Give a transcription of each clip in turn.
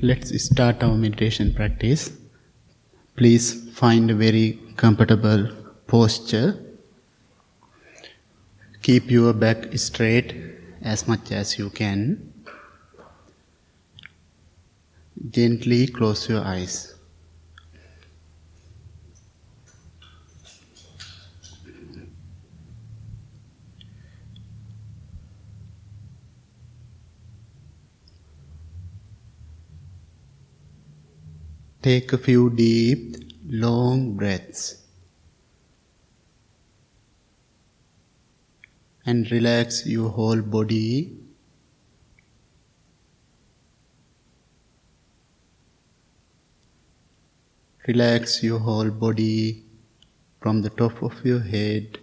Let's start our meditation practice. Please find a very comfortable posture. Keep your back straight as much as you can. Gently close your eyes. Take a few deep, long breaths. And relax your whole body. Relax your whole body from the top of your head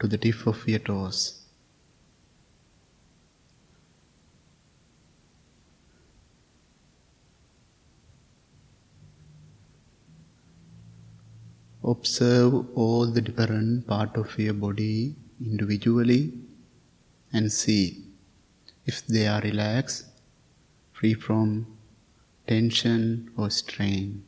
to the tip of your toes. Observe all the different part of your body individually and see if they are relaxed, free from tension or strain.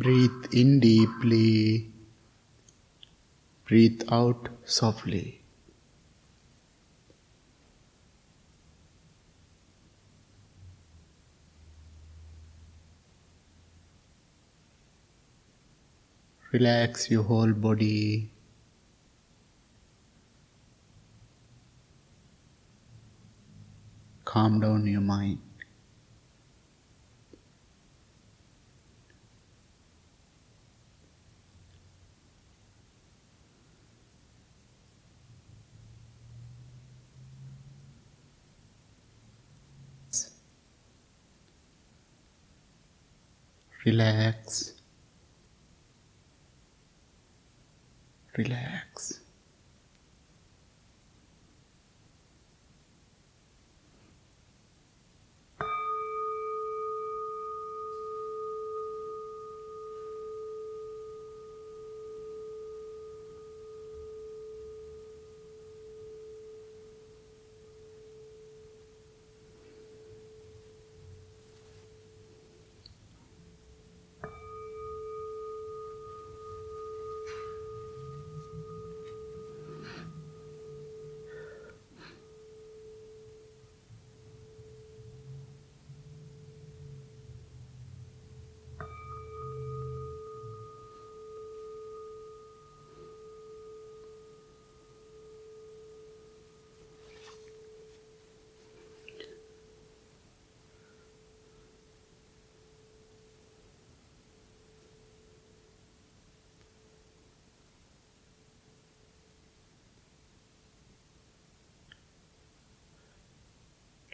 Breathe in deeply. Breathe out softly. Relax your whole body. Calm down your mind. Relax. Relax.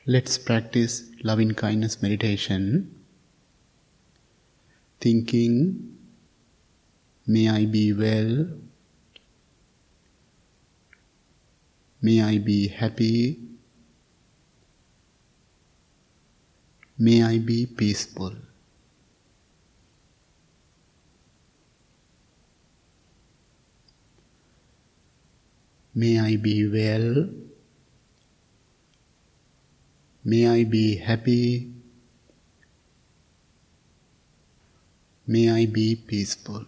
Let's practice loving kindness meditation. Thinking, may I be well, may I be happy, may I be peaceful. May I be well. May I be happy. May I be peaceful.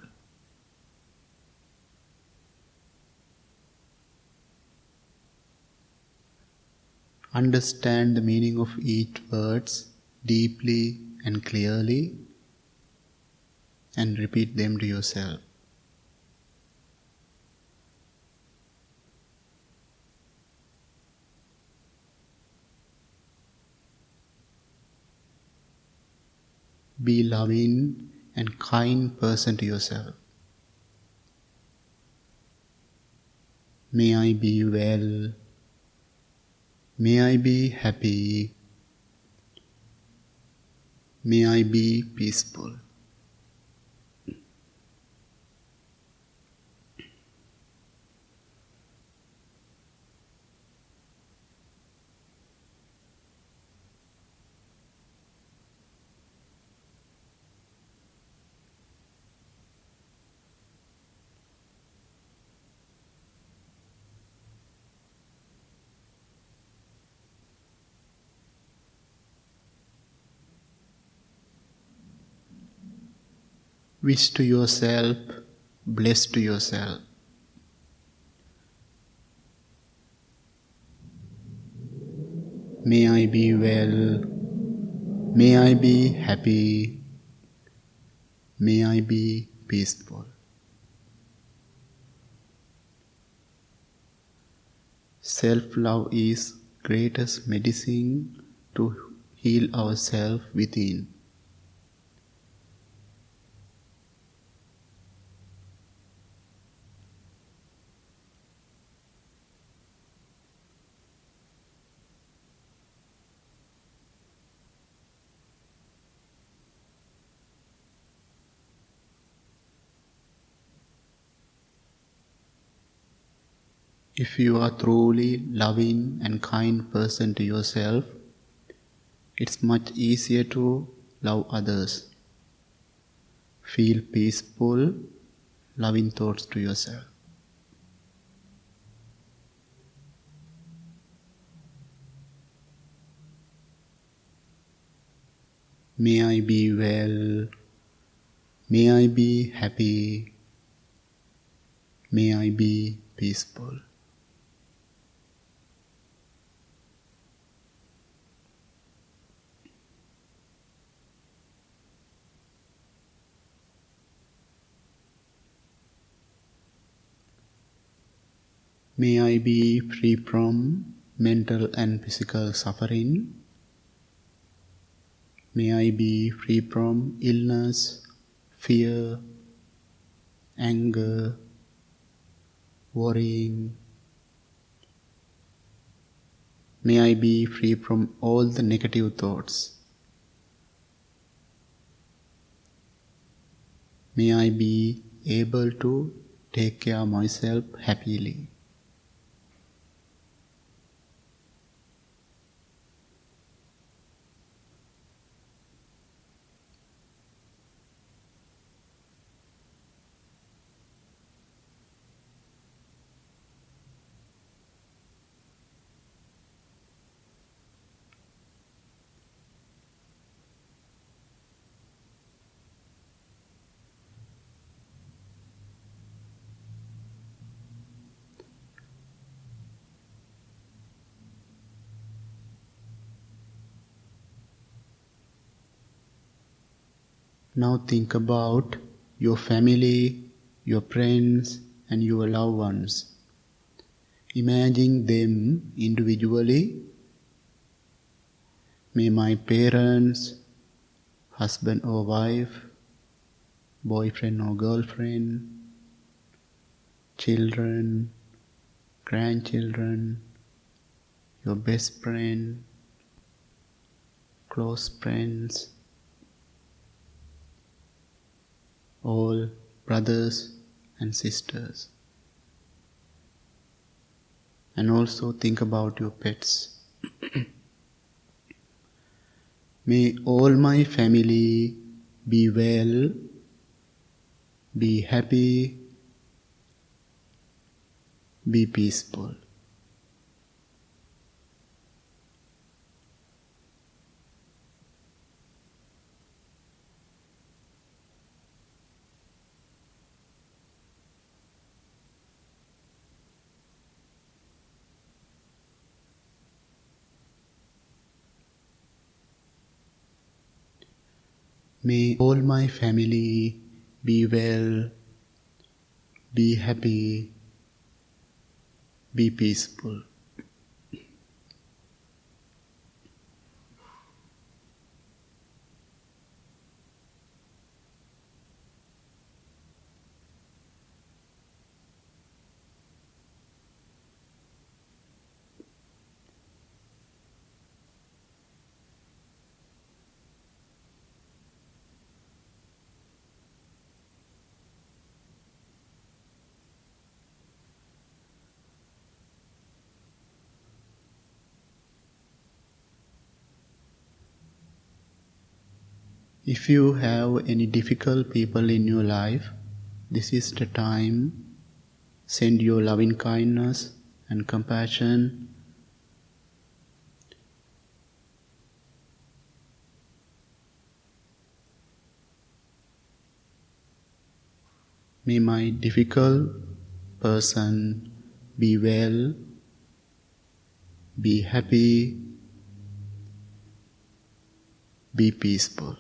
Understand the meaning of each words deeply and clearly and repeat them to yourself. Be loving and kind person to yourself. May I be well. May I be happy. May I be peaceful. Wish to yourself, bless to yourself. May I be well. May I be happy. May I be peaceful. Self love is greatest medicine to heal ourselves within. If you are truly loving and kind person to yourself, it's much easier to love others. Feel peaceful, loving thoughts to yourself. May I be well. May I be happy. May I be peaceful. May I be free from mental and physical suffering. May I be free from illness, fear, anger, worrying. May I be free from all the negative thoughts. May I be able to take care of myself happily. Now think about your family, your friends, and your loved ones. Imagine them individually. May my parents, husband or wife, boyfriend or girlfriend, children, grandchildren, your best friend, close friends, all brothers and sisters. And also think about your pets. May all my family be well, be happy, be peaceful. May all my family be well, be happy, be peaceful. If you have any difficult people in your life, this is the time. Send your loving kindness and compassion. May my difficult person be well, be happy, be peaceful.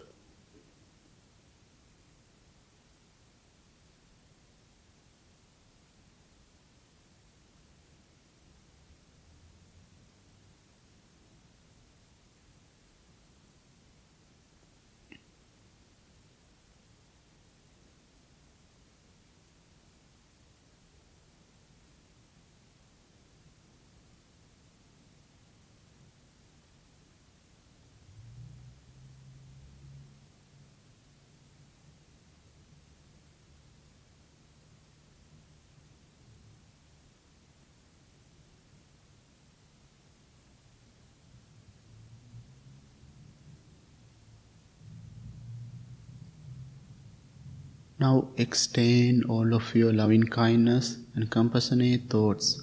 Now extend all of your loving kindness and compassionate thoughts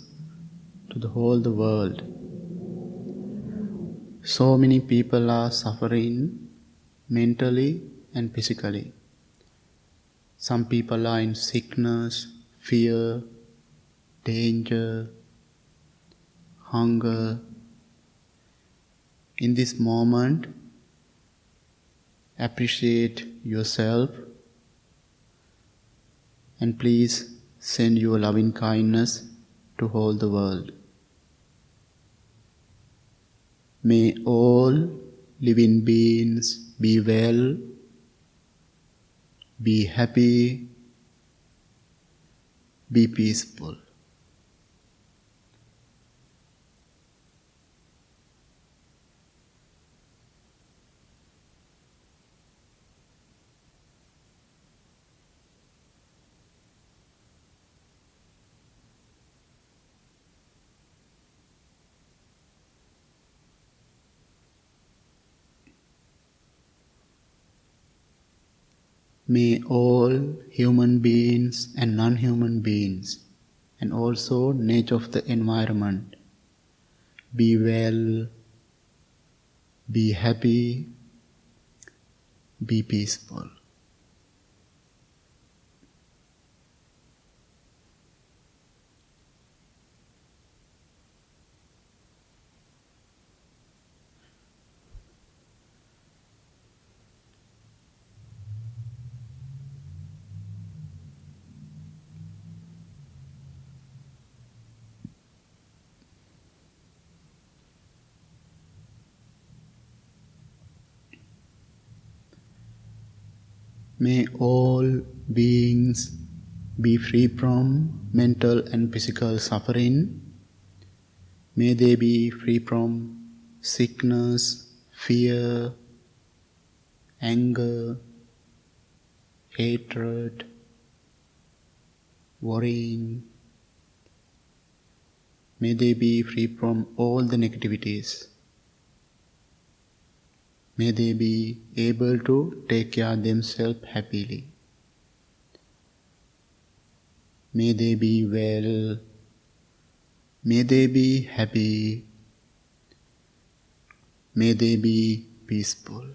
to the whole the world. So many people are suffering mentally and physically. Some people are in sickness, fear, danger, hunger. In this moment, appreciate yourself and please send your loving kindness to all the world. May all living beings be well, be happy, be peaceful. May all human beings and non-human beings and also nature of the environment be well, be happy, be peaceful. May all beings be free from mental and physical suffering. May they be free from sickness, fear, anger, hatred, worrying. May they be free from all the negativities. May they be able to take care of themselves happily. May they be well. May they be happy. May they be peaceful.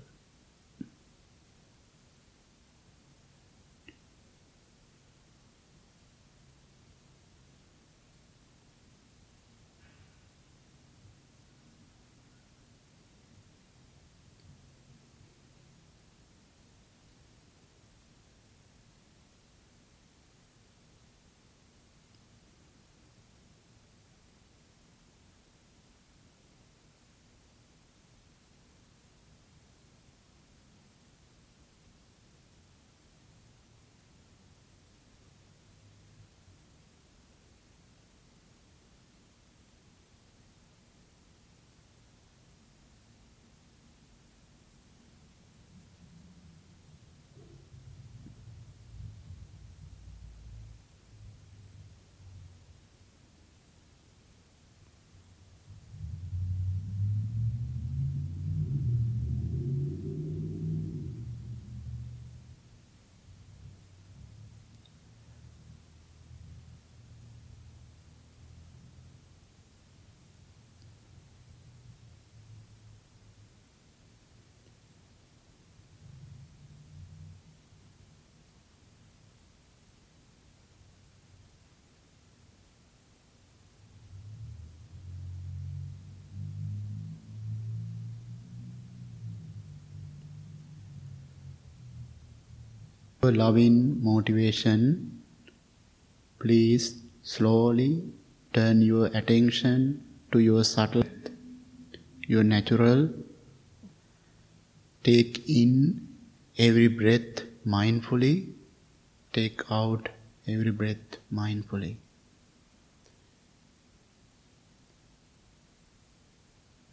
Your loving motivation, please slowly turn your attention to your subtle, your natural. Take in every breath mindfully, take out every breath mindfully.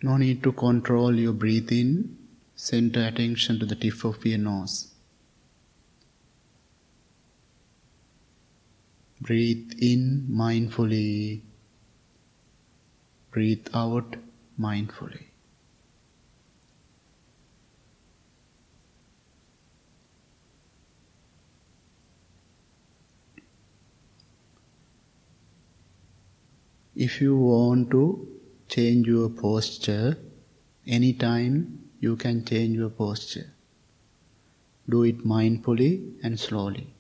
No need to control your breathing, center attention to the tip of your nose. Breathe in mindfully, breathe out mindfully. If you want to change your posture, anytime you can change your posture. Do it mindfully and slowly.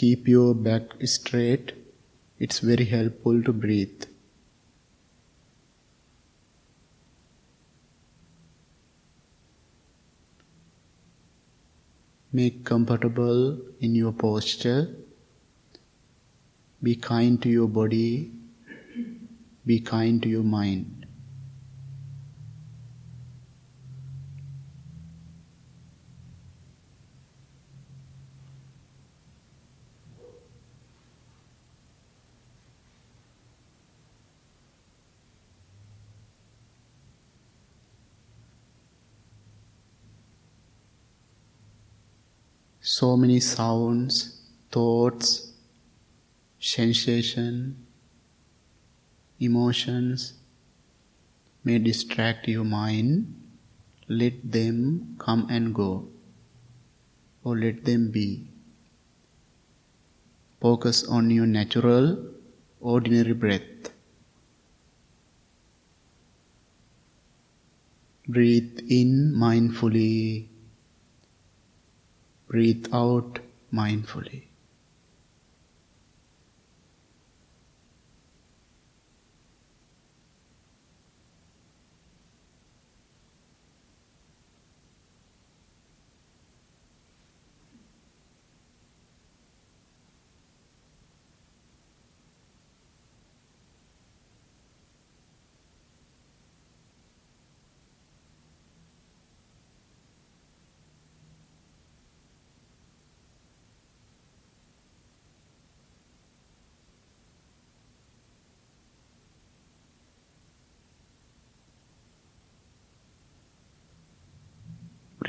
Keep your back straight. It's very helpful to breathe. Make comfortable in your posture. Be kind to your body. Be kind to your mind. So many sounds, thoughts, sensation, emotions may distract your mind. Let them come and go, or let them be. Focus on your natural, ordinary breath. Breathe in mindfully Breathe out mindfully.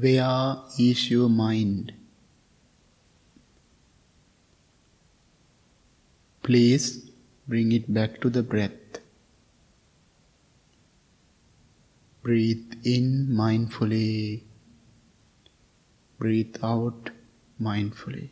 Where is your mind? Please bring it back to the breath. Breathe in mindfully. Breathe out mindfully.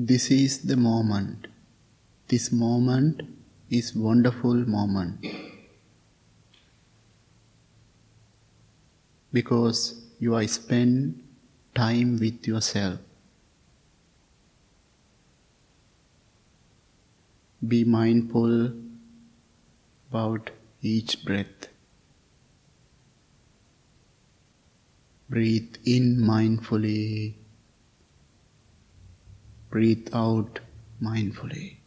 This is the moment. This moment is wonderful moment. Because you are spend time with yourself. Be mindful about each breath. Breathe in mindfully. Breathe out mindfully.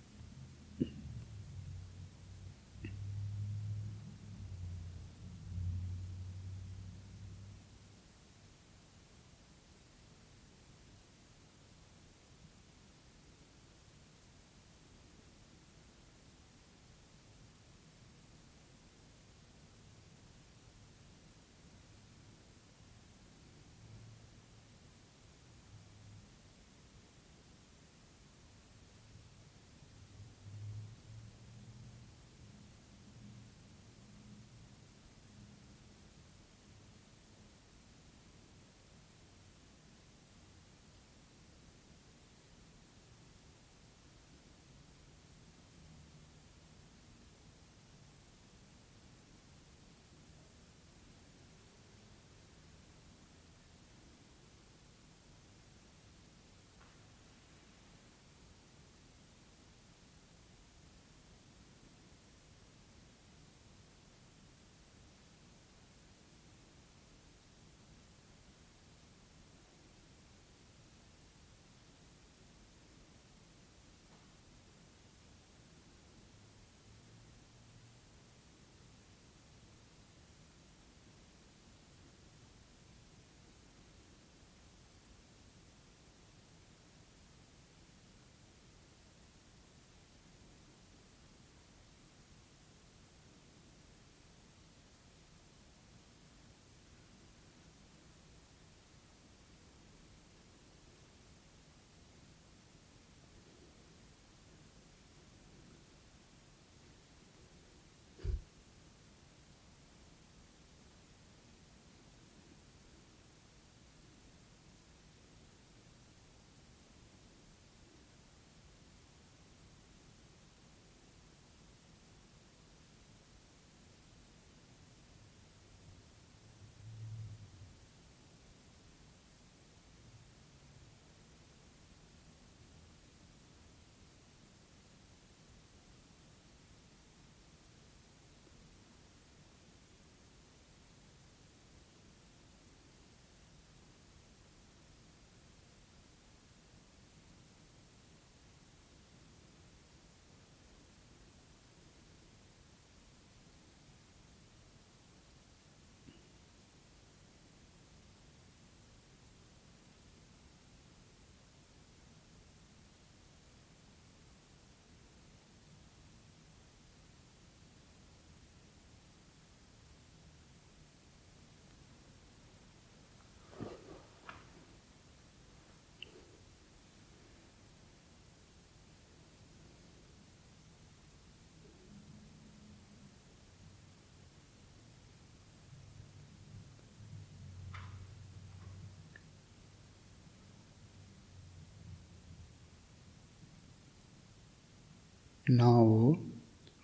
Now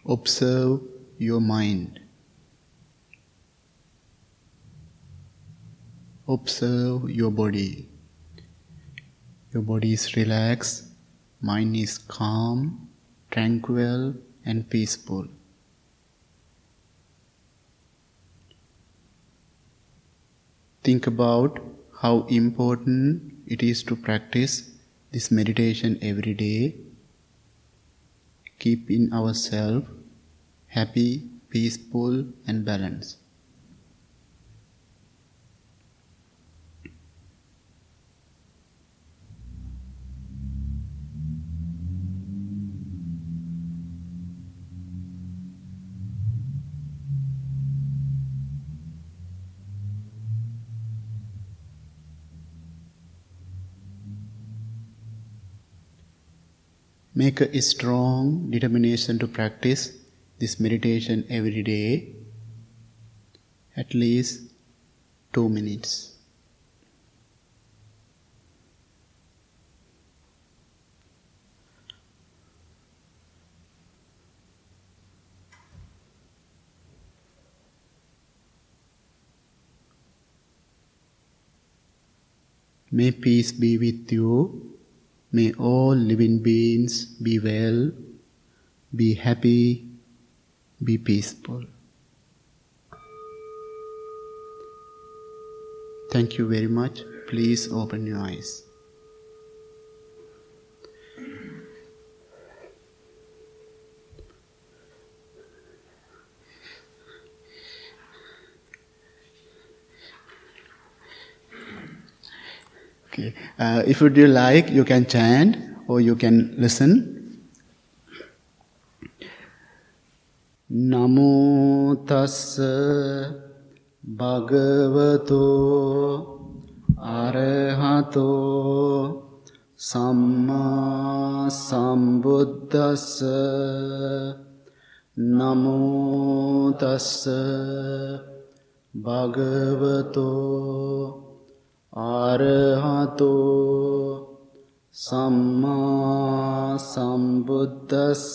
observe your mind. Observe your body. Your body is relaxed, mind is calm, tranquil, and peaceful. Think about how important it is to practice this meditation every day keeping ourselves happy, peaceful, and balanced. Make a strong determination to practice this meditation every day, at least two minutes. May peace be with you May all living beings be well, be happy, be peaceful. Thank you very much. Please open your eyes. Uh, if you do like, you can chant or you can listen. Namo tassa bhagavato arahato samma sambuddhassa Namo tassa bhagavato ආරහතෝ සම්මා සම්බුද්දස්ස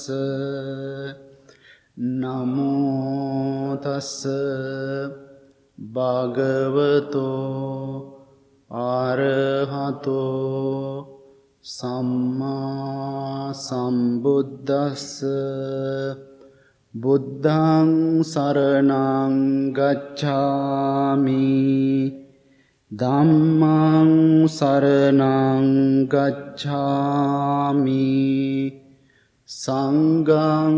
නමෝ තස්ස භගවතෝ ආරහතෝ සම්මා සම්බුද්දස්ස බුද්ධං සරණං ගච්ඡාමි ධම්මං සරණං ගච්ඡාමි සංඝං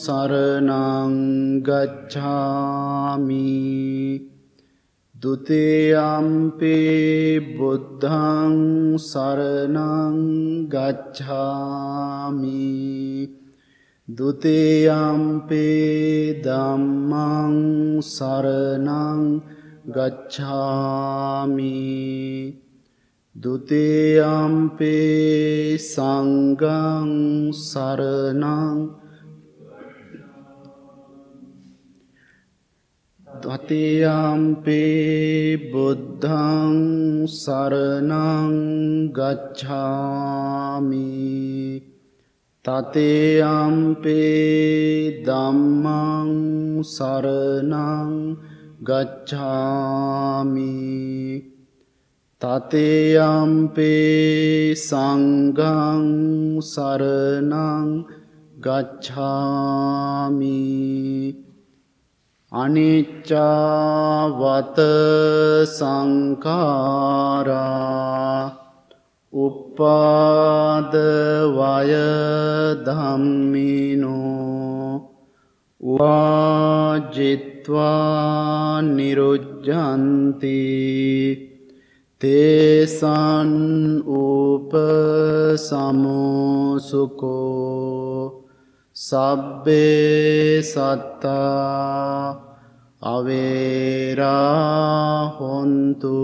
සරණං ගච්ඡාමි ဒ ුතියම්පි බුද්ධං සරණං ගච්ඡාමි ဒ ුතියම්පි ධම්මං සරණං ගච්ඡාමි ဒ ුතියම්පේ සංඝං සරණං දතියම්පේ බුද්ධං සරණං ගච්ඡාමි තතයම්පේ ධම්මං සරණං ගච්ඡාමි තතයම්පේ සංඝං සරණං ගච්ඡාමි අනිච්චවත සංඛාරා උපාද වය ධම්මිනෝ වාජිත් හිත්වා නිරුජ්ජන්ති තේසන් උප සමෝසුකෝ සබ්බේ සත්තා අවේරා හොන්තු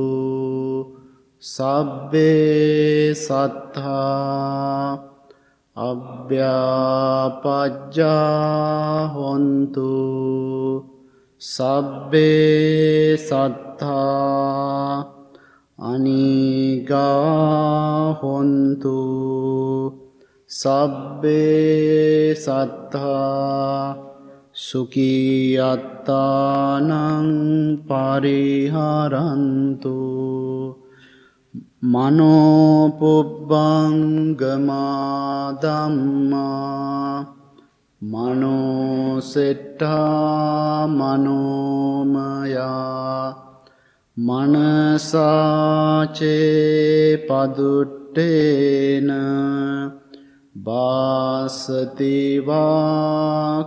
සබ්බේ සත්තා අභ්‍යාපජ්ජා හොන්තු සබ්බේ සත්තා අනිගා හොන්තු සබ්බේ සත්තා සුකීයත්තානං පරිහරන්තු මනෝපුබ්බංගමාදම්මා මනෝසෙට්ටා මනෝමයා මනසාචේ පදුට්ටේන බාසතිවා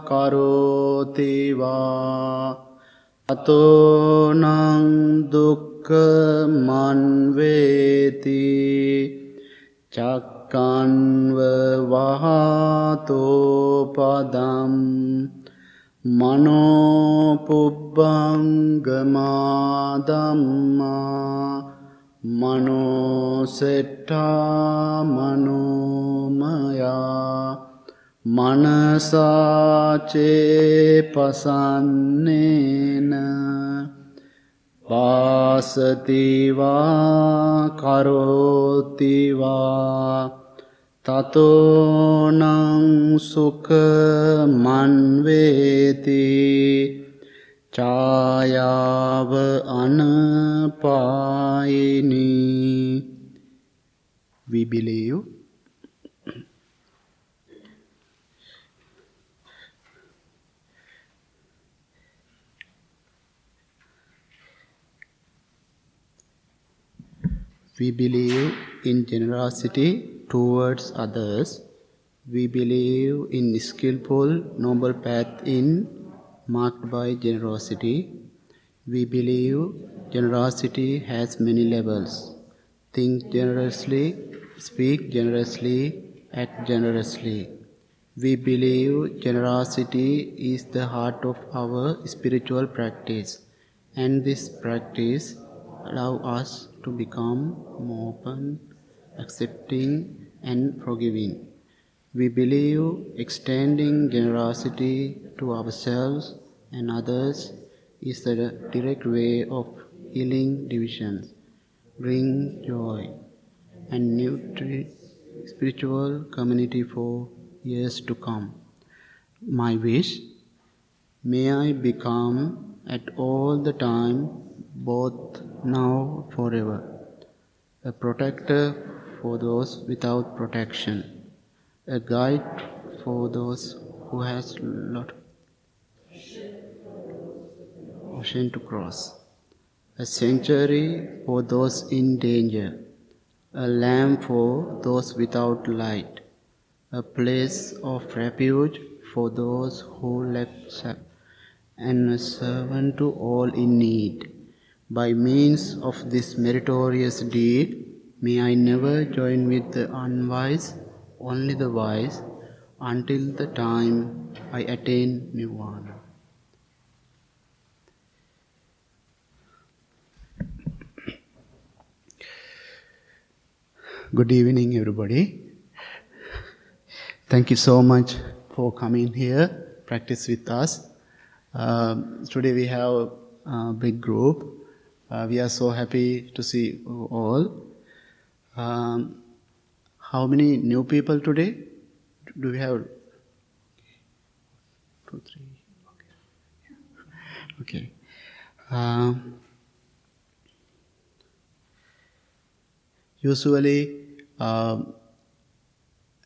කරෝතිවා අතෝනං දුක්ක මන්වේති චක්කන්ව වහතෝපදම් මනෝපුබ්බංගමාදම්මා මනෝසෙට්ටා මනෝමයා මනසාචේ පසන්නේන පාසතිවා කරෝතිවා තතෝනං සුක මන්වේතිී ඡායාව අනපායිනී we believe we believe in generosity towards others we believe in skillful noble path in marked by generosity. We believe generosity has many levels. Think generously, speak generously, act generously. We believe generosity is the heart of our spiritual practice, and this practice allow us to become more open, accepting, and forgiving. We believe extending generosity to ourselves and others is the direct way of healing divisions, bring joy, and nurture spiritual community for years to come. My wish, may I become at all the time, both now forever, a protector for those without protection. A guide for those who has lot ocean to cross, a sanctuary for those in danger, a lamp for those without light, a place of refuge for those who lack and a servant to all in need. By means of this meritorious deed, may I never join with the unwise only the wise until the time I attain nirvana. Good evening, everybody. Thank you so much for coming here, practice with us. Um, today we have a big group. Uh, we are so happy to see you all. Um, how many new people today? Do we have? Two, three. Okay. okay. Uh, usually, uh,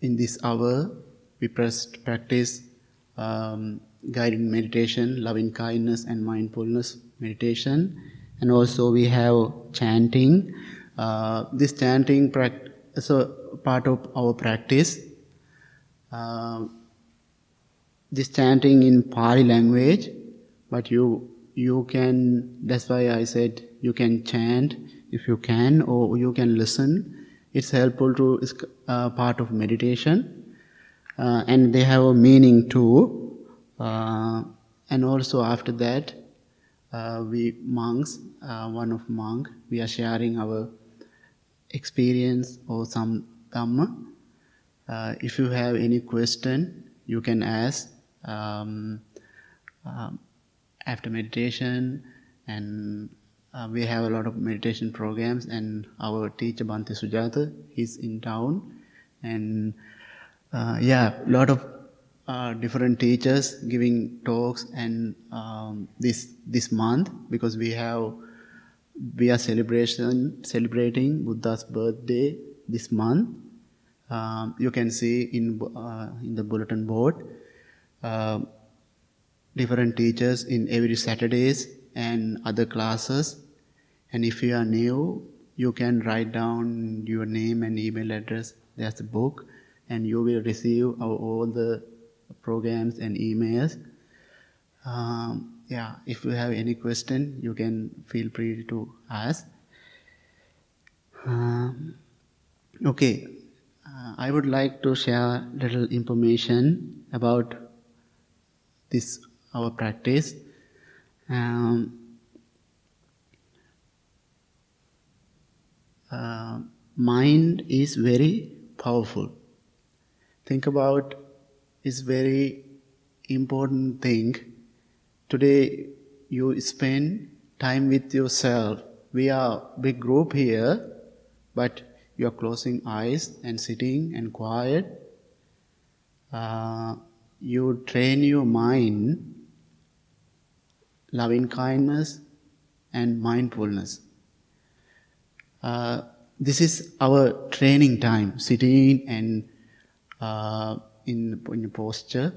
in this hour, we practice um, guided meditation, loving kindness, and mindfulness meditation, and also we have chanting. Uh, this chanting so part of our practice. Uh, this chanting in Pali language, but you you can. That's why I said you can chant if you can, or you can listen. It's helpful to it's uh, part of meditation, uh, and they have a meaning too. Uh, and also after that, uh, we monks, uh, one of monk, we are sharing our experience or some dhamma. Uh, if you have any question, you can ask um, um, after meditation, and uh, we have a lot of meditation programs. And our teacher Bhante Sujata, he's in town, and Uh, yeah, a lot of uh, different teachers giving talks and um, this this month because we have we are celebration celebrating Buddha's birthday this month. Um, you can see in uh, in the bulletin board uh, different teachers in every Saturdays and other classes. And if you are new, you can write down your name and email address. There's a book, and you will receive all the programs and emails. Um, yeah, if you have any question, you can feel free to ask. Um, okay, uh, I would like to share little information about this our practice. Um, uh, mind is very powerful. Think about is very important thing. Today you spend time with yourself. We are big group here, but you are closing eyes and sitting and quiet. Uh, you train your mind loving kindness and mindfulness. Uh, this is our training time, sitting and uh, in in posture.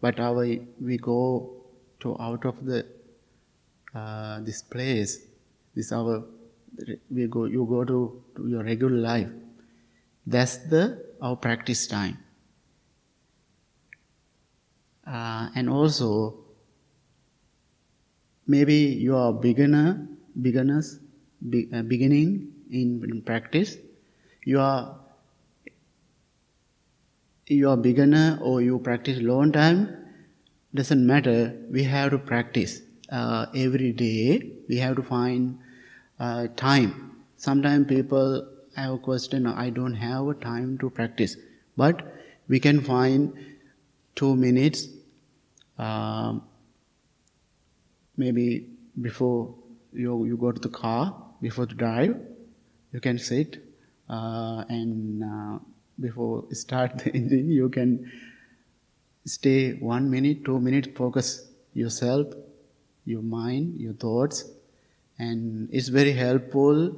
But our we go to out of the uh, this place. This our we go. You go to, to your regular life. That's the our practice time. Uh, and also maybe you are beginner beginners be, uh, beginning in, in, practice you are you are beginner or you practice long time doesn't matter. We have to practice uh, every day. We have to find uh, time. Sometimes people have a question i don't have a time to practice. But we can find two minutes um, maybe before you, you go to the car, before to drive, you can sit uh, and uh, before start the engine, you can stay one minute, two minutes, focus yourself, your mind, your thoughts, and it's very helpful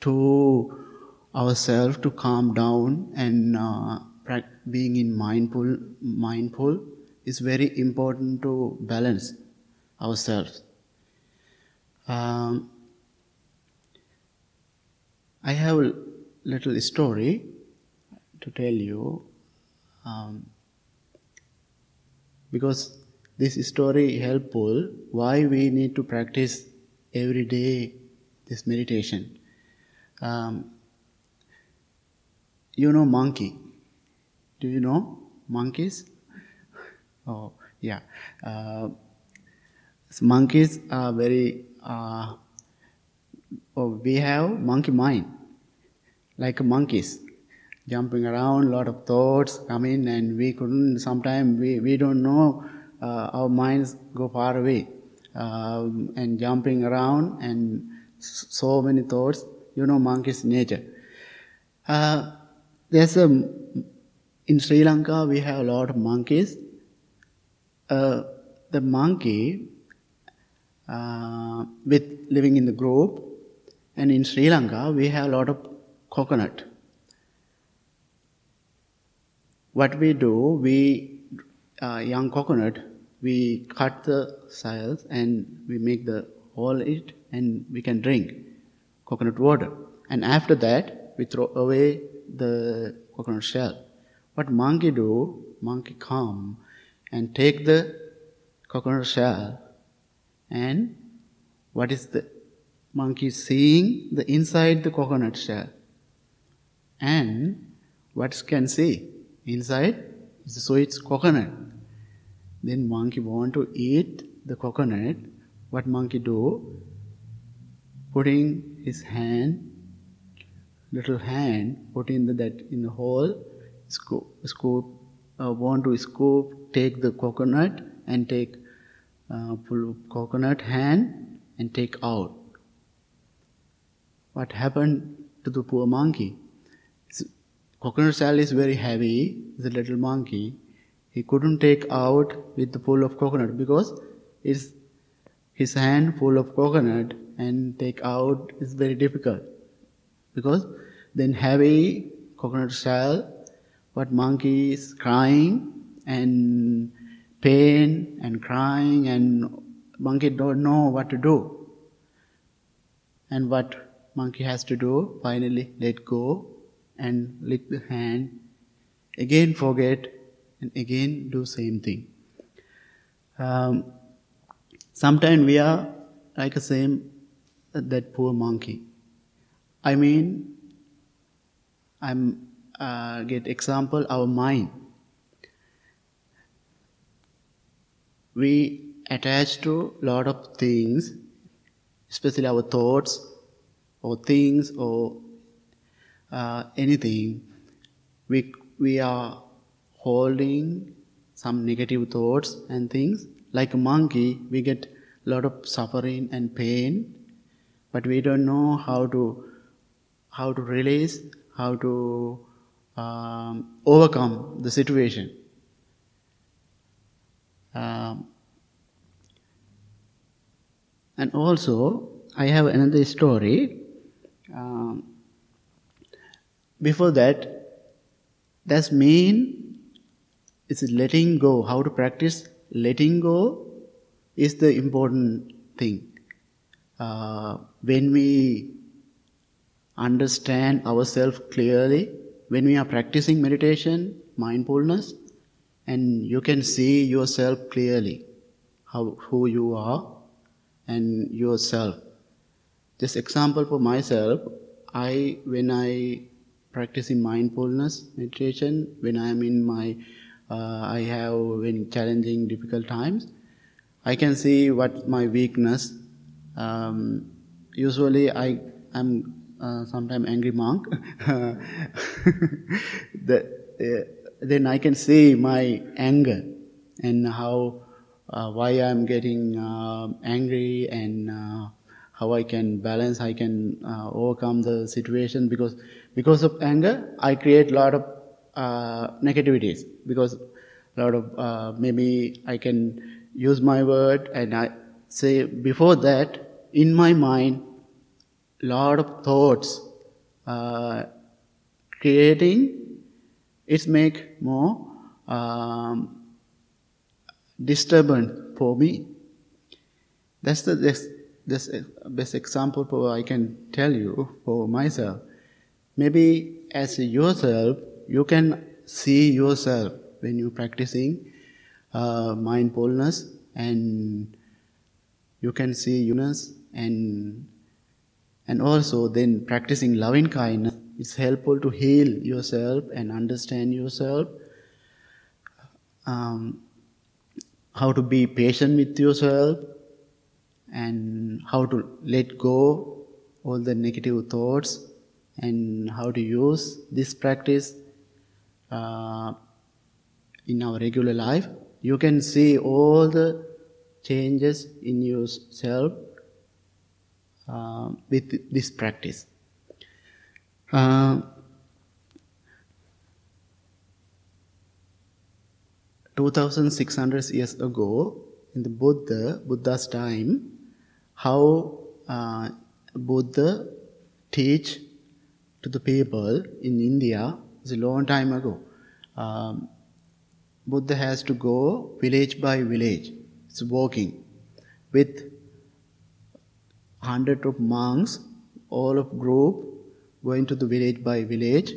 to ourselves to calm down and uh, being in mindful mindful is very important to balance ourselves. Um, I have a little story to tell you um, because this story helpful why we need to practice every day this meditation. Um, you know monkey. Do you know monkeys? Oh, yeah. Uh, monkeys are very. Uh, oh, we have monkey mind, like monkeys, jumping around. Lot of thoughts come in, and we couldn't. Sometimes we we don't know. Uh, our minds go far away, um, and jumping around, and so many thoughts. You know, monkeys' nature. Uh, there's a in Sri Lanka we have a lot of monkeys uh, the monkey uh, with living in the group, and in Sri Lanka we have a lot of coconut. What we do, we uh, young coconut, we cut the cells and we make the whole it, and we can drink coconut water. And after that, we throw away the coconut shell. What monkey do? Monkey come and take the coconut shell and what is the monkey seeing the inside the coconut shell and what can see inside the sweet coconut then monkey want to eat the coconut what monkey do putting his hand little hand put in the, that in the hole scoop, scoop uh, want to scoop take the coconut and take uh, pull coconut hand and take out. What happened to the poor monkey? Coconut shell is very heavy, the little monkey, he couldn't take out with the full of coconut because it's his hand full of coconut and take out is very difficult. Because then heavy coconut shell but monkey is crying and pain and crying and monkey don't know what to do. And what monkey has to do finally let go and lick the hand again forget and again do same thing. Um, sometimes we are like the same that poor monkey. I mean, I'm uh, get example our mind. We attach to lot of things, especially our thoughts or things or uh, anything. We we are holding some negative thoughts and things. Like a monkey, we get a lot of suffering and pain, but we don't know how to how to release, how to um, overcome the situation. Um, and also, I have another story. Um, before that, that's mean it's letting go. How to practice letting go is the important thing. Uh, when we understand ourselves clearly, when we are practicing meditation, mindfulness, and you can see yourself clearly, how, who you are and yourself. Just example for myself, I when I practicing mindfulness meditation, when I am in my uh, I have in challenging, difficult times, I can see what my weakness. Um, usually, I am uh, sometimes angry monk. the, uh, then I can see my anger and how uh, why I'm getting uh, angry and uh, how I can balance, I can overcome the situation because because of anger, I create a lot of uh, negativities. Because a lot of uh, maybe I can use my word and I say before that in my mind a lot of thoughts uh, creating it make more um, disturbance for me. That's the best, that's best example for I can tell you for myself maybe as yourself you can see yourself when you're practicing uh, mindfulness and you can see uniqueness and and also then practicing loving kindness. Is helpful to heal yourself and understand yourself. Um, how to be patient with yourself and how to let go all the negative thoughts and how to use this practice uh, in our regular life, you can see all the changes in yourself uh, with this practice. Uh, 2600 years ago, in the Buddha, Buddha's time, how uh, Buddha teach to the people in India it's a long time ago. Um, Buddha has to go village by village. It's walking with hundred of monks, all of group going to the village by village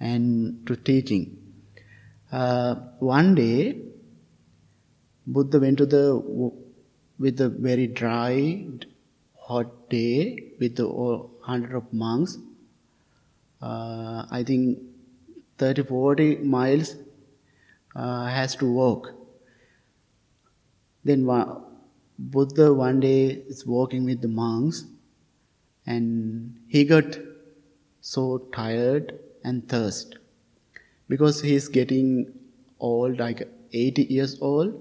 and to teaching. Uh, one day, Buddha went to the with a very dry, hot day with the hundred of monks. Uh, I think 30 40 miles uh, has to walk. Then Buddha one day is walking with the monks and he got so tired and thirst because he is getting old like 80 years old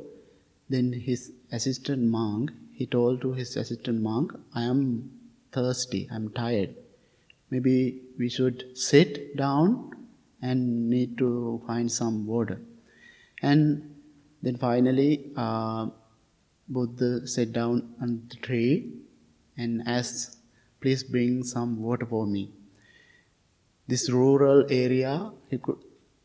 then his assistant monk he told to his assistant monk i am thirsty i'm tired maybe we should sit down and need to find some water. And then finally, uh, Buddha sat down on the tree and asked, Please bring some water for me. This rural area, he could,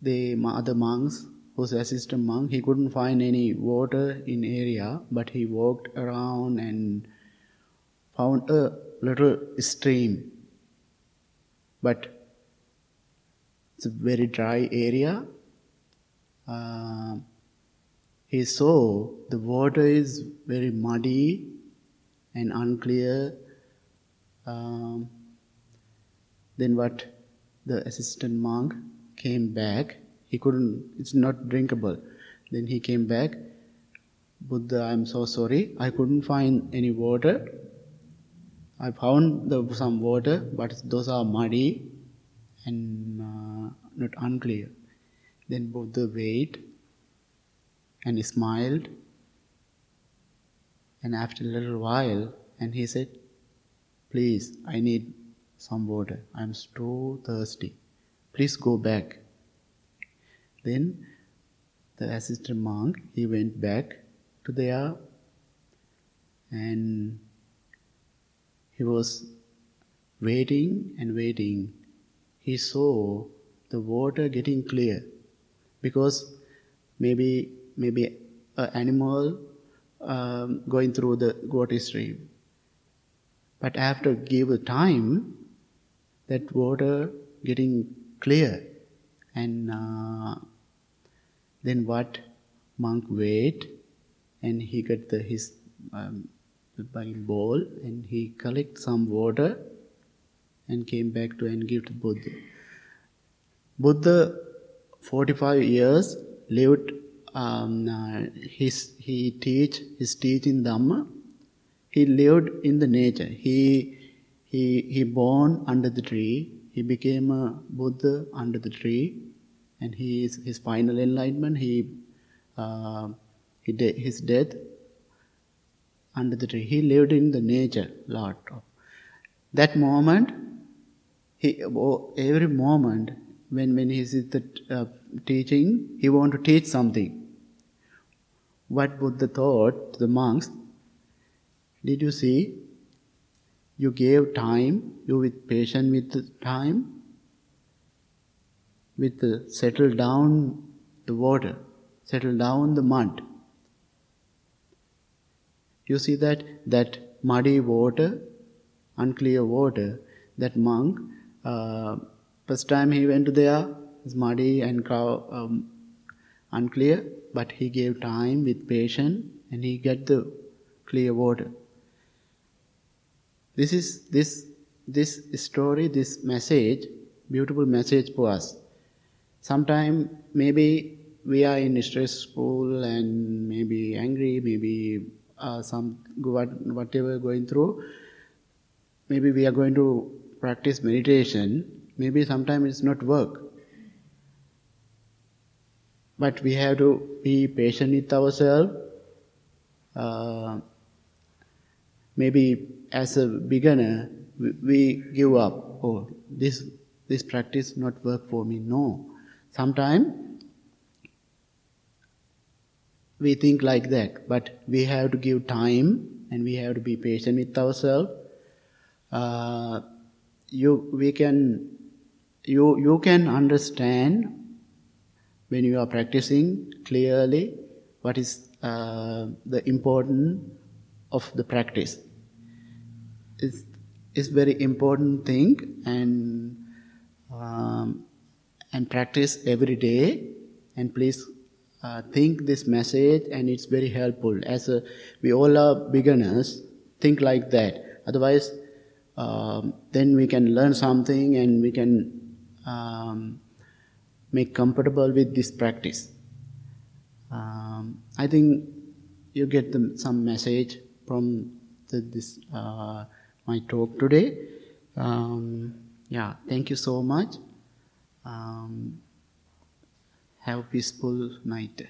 the other monks, whose assistant monk, he couldn't find any water in area, but he walked around and found a little stream. But it's a very dry area. Uh, he saw the water is very muddy and unclear. Um, then what the assistant monk came back. He couldn't, it's not drinkable. Then he came back. Buddha, I'm so sorry. I couldn't find any water. I found the, some water, but those are muddy and uh, not unclear. Then Buddha waited and smiled. And after a little while, and he said, Please, I need some water. I'm so thirsty. Please go back. Then the assistant monk he went back to there and he was waiting and waiting. He saw the water getting clear because maybe maybe an animal um, going through the water stream. But after give time, that water getting clear, and uh, then what monk wait, and he got the his um, bowl and he collect some water and came back to and give to Buddha. Buddha, 45 years, lived um, uh, his, he teach his teaching Dhamma. He lived in the nature. He he he born under the tree. He became a Buddha under the tree, and he is his final enlightenment. He uh, he de- his death under the tree. He lived in the nature lot. That moment, he every moment when when he is the uh, teaching, he want to teach something what Buddha thought to the monks. Did you see? You gave time, you with patient with time, with the settle down the water, settle down the mud. You see that that muddy water, unclear water, that monk, uh, first time he went there, muddy and um, unclear but he gave time with patience and he got the clear water. This is this this story, this message, beautiful message for us. Sometimes maybe we are in stressful and maybe angry, maybe uh, some whatever going through. Maybe we are going to practice meditation. Maybe sometimes it's not work. But we have to be patient with ourselves. Uh, maybe as a beginner, we, we give up. Oh, this this practice not work for me. No, sometimes we think like that, but we have to give time and we have to be patient with ourselves. Uh, you we can you you can understand when you are practicing clearly what is uh, the importance of the practice. It's, it's very important thing and um, and practice every day and please uh, think this message and it's very helpful as a, we all are beginners think like that otherwise um, then we can learn something and we can um, make comfortable with this practice. Um, I think you get the, some message from the, this uh, my talk today. Um, yeah, thank you so much. Have a peaceful night.